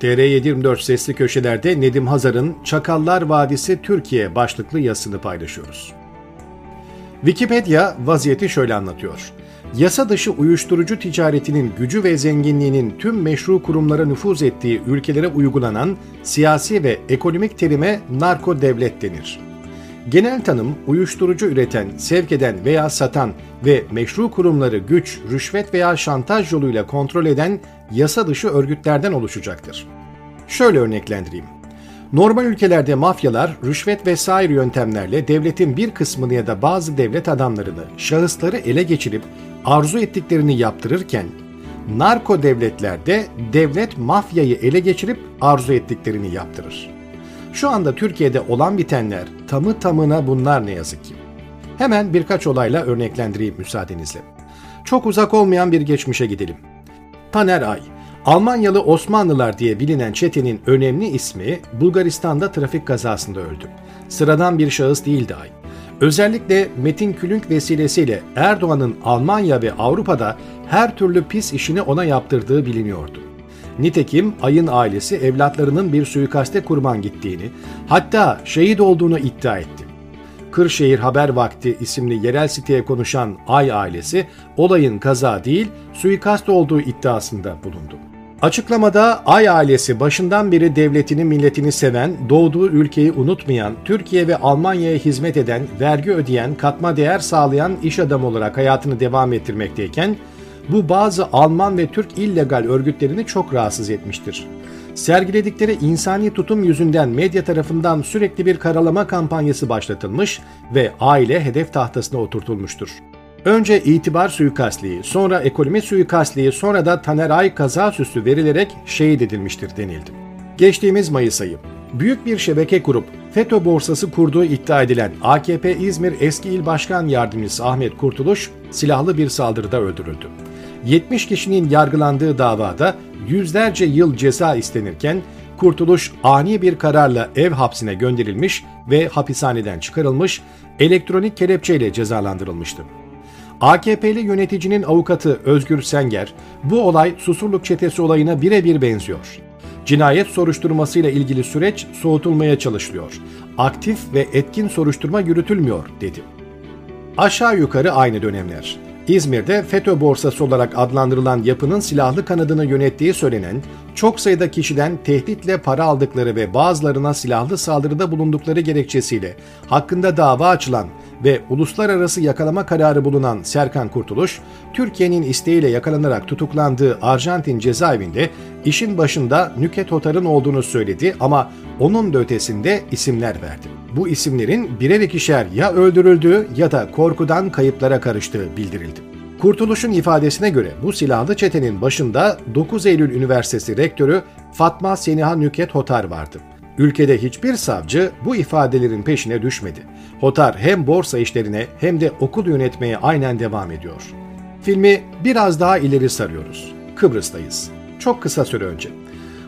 TR724 sesli köşelerde Nedim Hazar'ın Çakallar Vadisi Türkiye başlıklı yazısını paylaşıyoruz. Wikipedia vaziyeti şöyle anlatıyor. Yasa dışı uyuşturucu ticaretinin gücü ve zenginliğinin tüm meşru kurumlara nüfuz ettiği ülkelere uygulanan siyasi ve ekonomik terime narko devlet denir. Genel tanım uyuşturucu üreten, sevk eden veya satan ve meşru kurumları güç, rüşvet veya şantaj yoluyla kontrol eden yasa dışı örgütlerden oluşacaktır. Şöyle örneklendireyim. Normal ülkelerde mafyalar rüşvet vesaire yöntemlerle devletin bir kısmını ya da bazı devlet adamlarını, şahısları ele geçirip arzu ettiklerini yaptırırken, narko devletlerde devlet mafyayı ele geçirip arzu ettiklerini yaptırır. Şu anda Türkiye'de olan bitenler tamı tamına bunlar ne yazık ki. Hemen birkaç olayla örneklendireyim müsaadenizle. Çok uzak olmayan bir geçmişe gidelim. Taner Ay, Almanyalı Osmanlılar diye bilinen çetenin önemli ismi Bulgaristan'da trafik kazasında öldü. Sıradan bir şahıs değildi Ay. Özellikle Metin Külünk vesilesiyle Erdoğan'ın Almanya ve Avrupa'da her türlü pis işini ona yaptırdığı biliniyordu. Nitekim Ay'ın ailesi evlatlarının bir suikaste kurban gittiğini, hatta şehit olduğunu iddia etti. Kırşehir Haber Vakti isimli yerel siteye konuşan Ay ailesi olayın kaza değil suikast olduğu iddiasında bulundu. Açıklamada Ay ailesi başından beri devletini milletini seven, doğduğu ülkeyi unutmayan, Türkiye ve Almanya'ya hizmet eden, vergi ödeyen, katma değer sağlayan iş adamı olarak hayatını devam ettirmekteyken, bu bazı Alman ve Türk illegal örgütlerini çok rahatsız etmiştir. Sergiledikleri insani tutum yüzünden medya tarafından sürekli bir karalama kampanyası başlatılmış ve aile hedef tahtasına oturtulmuştur. Önce itibar suikastliği, sonra ekonomi suikastliği, sonra da Taner Ay kaza süsü verilerek şehit edilmiştir denildi. Geçtiğimiz Mayıs ayı, büyük bir şebeke kurup FETÖ borsası kurduğu iddia edilen AKP İzmir eski il başkan yardımcısı Ahmet Kurtuluş silahlı bir saldırıda öldürüldü. 70 kişinin yargılandığı davada yüzlerce yıl ceza istenirken Kurtuluş ani bir kararla ev hapsine gönderilmiş ve hapishaneden çıkarılmış, elektronik kelepçeyle cezalandırılmıştı. AKP'li yöneticinin avukatı Özgür Senger, bu olay Susurluk çetesi olayına birebir benziyor. Cinayet soruşturmasıyla ilgili süreç soğutulmaya çalışılıyor. Aktif ve etkin soruşturma yürütülmüyor, dedi. Aşağı yukarı aynı dönemler. İzmir'de FETÖ borsası olarak adlandırılan yapının silahlı kanadını yönettiği söylenen, çok sayıda kişiden tehditle para aldıkları ve bazılarına silahlı saldırıda bulundukları gerekçesiyle hakkında dava açılan ve uluslararası yakalama kararı bulunan Serkan Kurtuluş, Türkiye'nin isteğiyle yakalanarak tutuklandığı Arjantin cezaevinde işin başında Nüket Otar'ın olduğunu söyledi ama onun da ötesinde isimler verdi. Bu isimlerin birer ikişer ya öldürüldüğü ya da korkudan kayıplara karıştığı bildirildi. Kurtuluş'un ifadesine göre bu silahlı çetenin başında 9 Eylül Üniversitesi rektörü Fatma Seniha Nüket Hotar vardı. Ülkede hiçbir savcı bu ifadelerin peşine düşmedi. Hotar hem borsa işlerine hem de okul yönetmeye aynen devam ediyor. Filmi biraz daha ileri sarıyoruz. Kıbrıs'tayız. Çok kısa süre önce.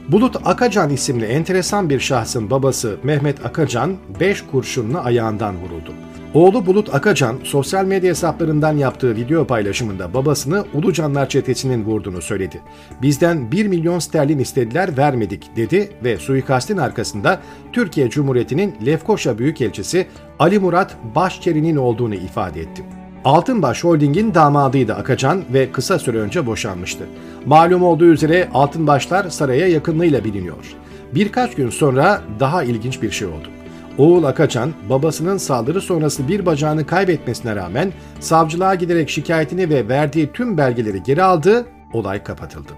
Bulut Akacan isimli enteresan bir şahsın babası Mehmet Akacan 5 kurşunla ayağından vuruldu. Oğlu Bulut Akacan sosyal medya hesaplarından yaptığı video paylaşımında babasını Ulucanlar çetesinin vurduğunu söyledi. Bizden 1 milyon sterlin istediler vermedik dedi ve suikastin arkasında Türkiye Cumhuriyeti'nin Lefkoşa Büyükelçisi Ali Murat Başçeri'nin olduğunu ifade etti. Altınbaş Holding'in damadıydı Akacan ve kısa süre önce boşanmıştı. Malum olduğu üzere Altınbaşlar saraya yakınlığıyla biliniyor. Birkaç gün sonra daha ilginç bir şey oldu. Oğul Akaçan, babasının saldırı sonrası bir bacağını kaybetmesine rağmen savcılığa giderek şikayetini ve verdiği tüm belgeleri geri aldı, olay kapatıldı.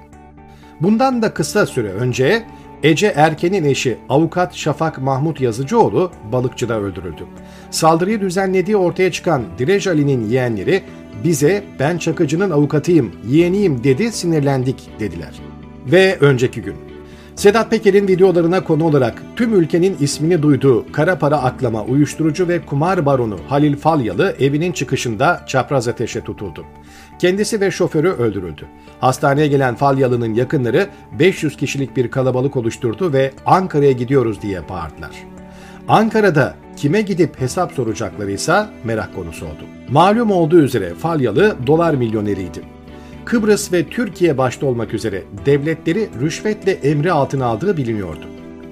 Bundan da kısa süre önce Ece Erken'in eşi avukat Şafak Mahmut Yazıcıoğlu balıkçıda öldürüldü. Saldırıyı düzenlediği ortaya çıkan Direj Ali'nin yeğenleri bize ben Çakıcı'nın avukatıyım, yeğeniyim dedi sinirlendik dediler. Ve önceki gün Sedat Peker'in videolarına konu olarak tüm ülkenin ismini duyduğu kara para aklama uyuşturucu ve kumar baronu Halil Falyalı evinin çıkışında çapraz ateşe tutuldu. Kendisi ve şoförü öldürüldü. Hastaneye gelen Falyalı'nın yakınları 500 kişilik bir kalabalık oluşturdu ve Ankara'ya gidiyoruz diye bağırdılar. Ankara'da kime gidip hesap soracakları ise merak konusu oldu. Malum olduğu üzere Falyalı dolar milyoneriydi. Kıbrıs ve Türkiye başta olmak üzere devletleri rüşvetle emri altına aldığı biliniyordu.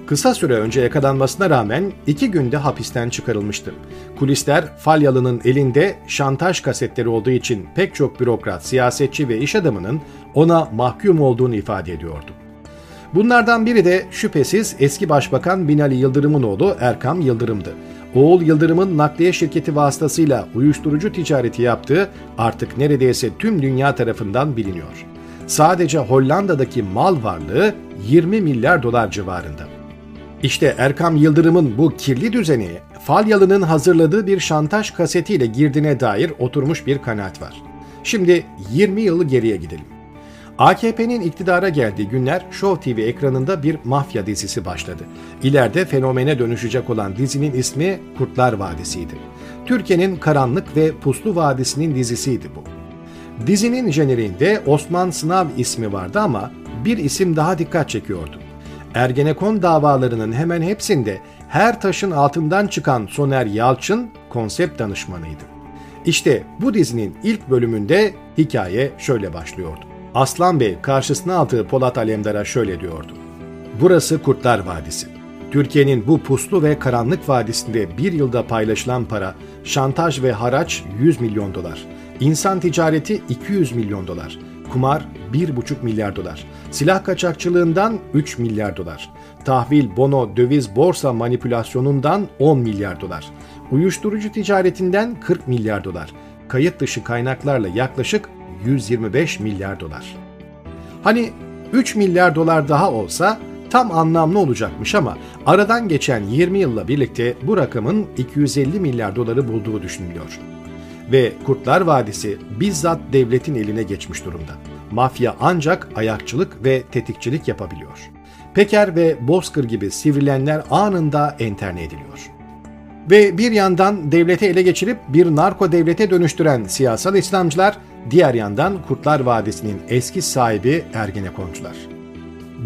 Kısa süre önce yakalanmasına rağmen iki günde hapisten çıkarılmıştı. Kulisler Falyalı'nın elinde şantaj kasetleri olduğu için pek çok bürokrat, siyasetçi ve iş adamının ona mahkum olduğunu ifade ediyordu. Bunlardan biri de şüphesiz eski Başbakan Binali Yıldırım'ın oğlu Erkam Yıldırım'dı. Oğul Yıldırım'ın nakliye şirketi vasıtasıyla uyuşturucu ticareti yaptığı artık neredeyse tüm dünya tarafından biliniyor. Sadece Hollanda'daki mal varlığı 20 milyar dolar civarında. İşte Erkam Yıldırım'ın bu kirli düzeni Falyalı'nın hazırladığı bir şantaj kasetiyle girdiğine dair oturmuş bir kanaat var. Şimdi 20 yılı geriye gidelim. AKP'nin iktidara geldiği günler Show TV ekranında bir mafya dizisi başladı. İleride fenomene dönüşecek olan dizinin ismi Kurtlar Vadisi'ydi. Türkiye'nin karanlık ve puslu vadisinin dizisiydi bu. Dizinin jeneriğinde Osman Sınav ismi vardı ama bir isim daha dikkat çekiyordu. Ergenekon davalarının hemen hepsinde her taşın altından çıkan Soner Yalçın konsept danışmanıydı. İşte bu dizinin ilk bölümünde hikaye şöyle başlıyordu. Aslan Bey karşısına aldığı Polat Alemdar'a şöyle diyordu. Burası Kurtlar Vadisi. Türkiye'nin bu puslu ve karanlık vadisinde bir yılda paylaşılan para, şantaj ve haraç 100 milyon dolar, insan ticareti 200 milyon dolar, kumar 1,5 milyar dolar, silah kaçakçılığından 3 milyar dolar, tahvil, bono, döviz, borsa manipülasyonundan 10 milyar dolar, uyuşturucu ticaretinden 40 milyar dolar, kayıt dışı kaynaklarla yaklaşık 125 milyar dolar. Hani 3 milyar dolar daha olsa tam anlamlı olacakmış ama aradan geçen 20 yılla birlikte bu rakamın 250 milyar doları bulduğu düşünülüyor. Ve Kurtlar Vadisi bizzat devletin eline geçmiş durumda. Mafya ancak ayakçılık ve tetikçilik yapabiliyor. Peker ve Bozkır gibi sivrilenler anında enterne ediliyor. Ve bir yandan devleti ele geçirip bir narko devlete dönüştüren siyasal İslamcılar Diğer yandan Kurtlar Vadisi'nin eski sahibi Ergenekoncular.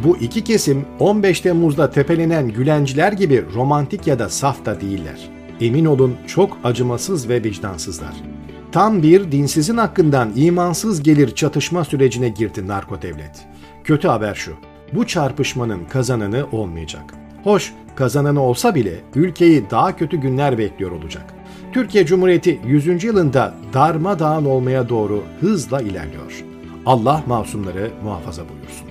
Bu iki kesim 15 Temmuz'da tepelenen Gülenciler gibi romantik ya da saf da değiller. Emin olun çok acımasız ve vicdansızlar. Tam bir dinsizin hakkından imansız gelir çatışma sürecine girdi narko devlet. Kötü haber şu, bu çarpışmanın kazananı olmayacak. Hoş kazananı olsa bile ülkeyi daha kötü günler bekliyor olacak. Türkiye Cumhuriyeti 100. yılında darmadağın olmaya doğru hızla ilerliyor. Allah masumları muhafaza buyursun.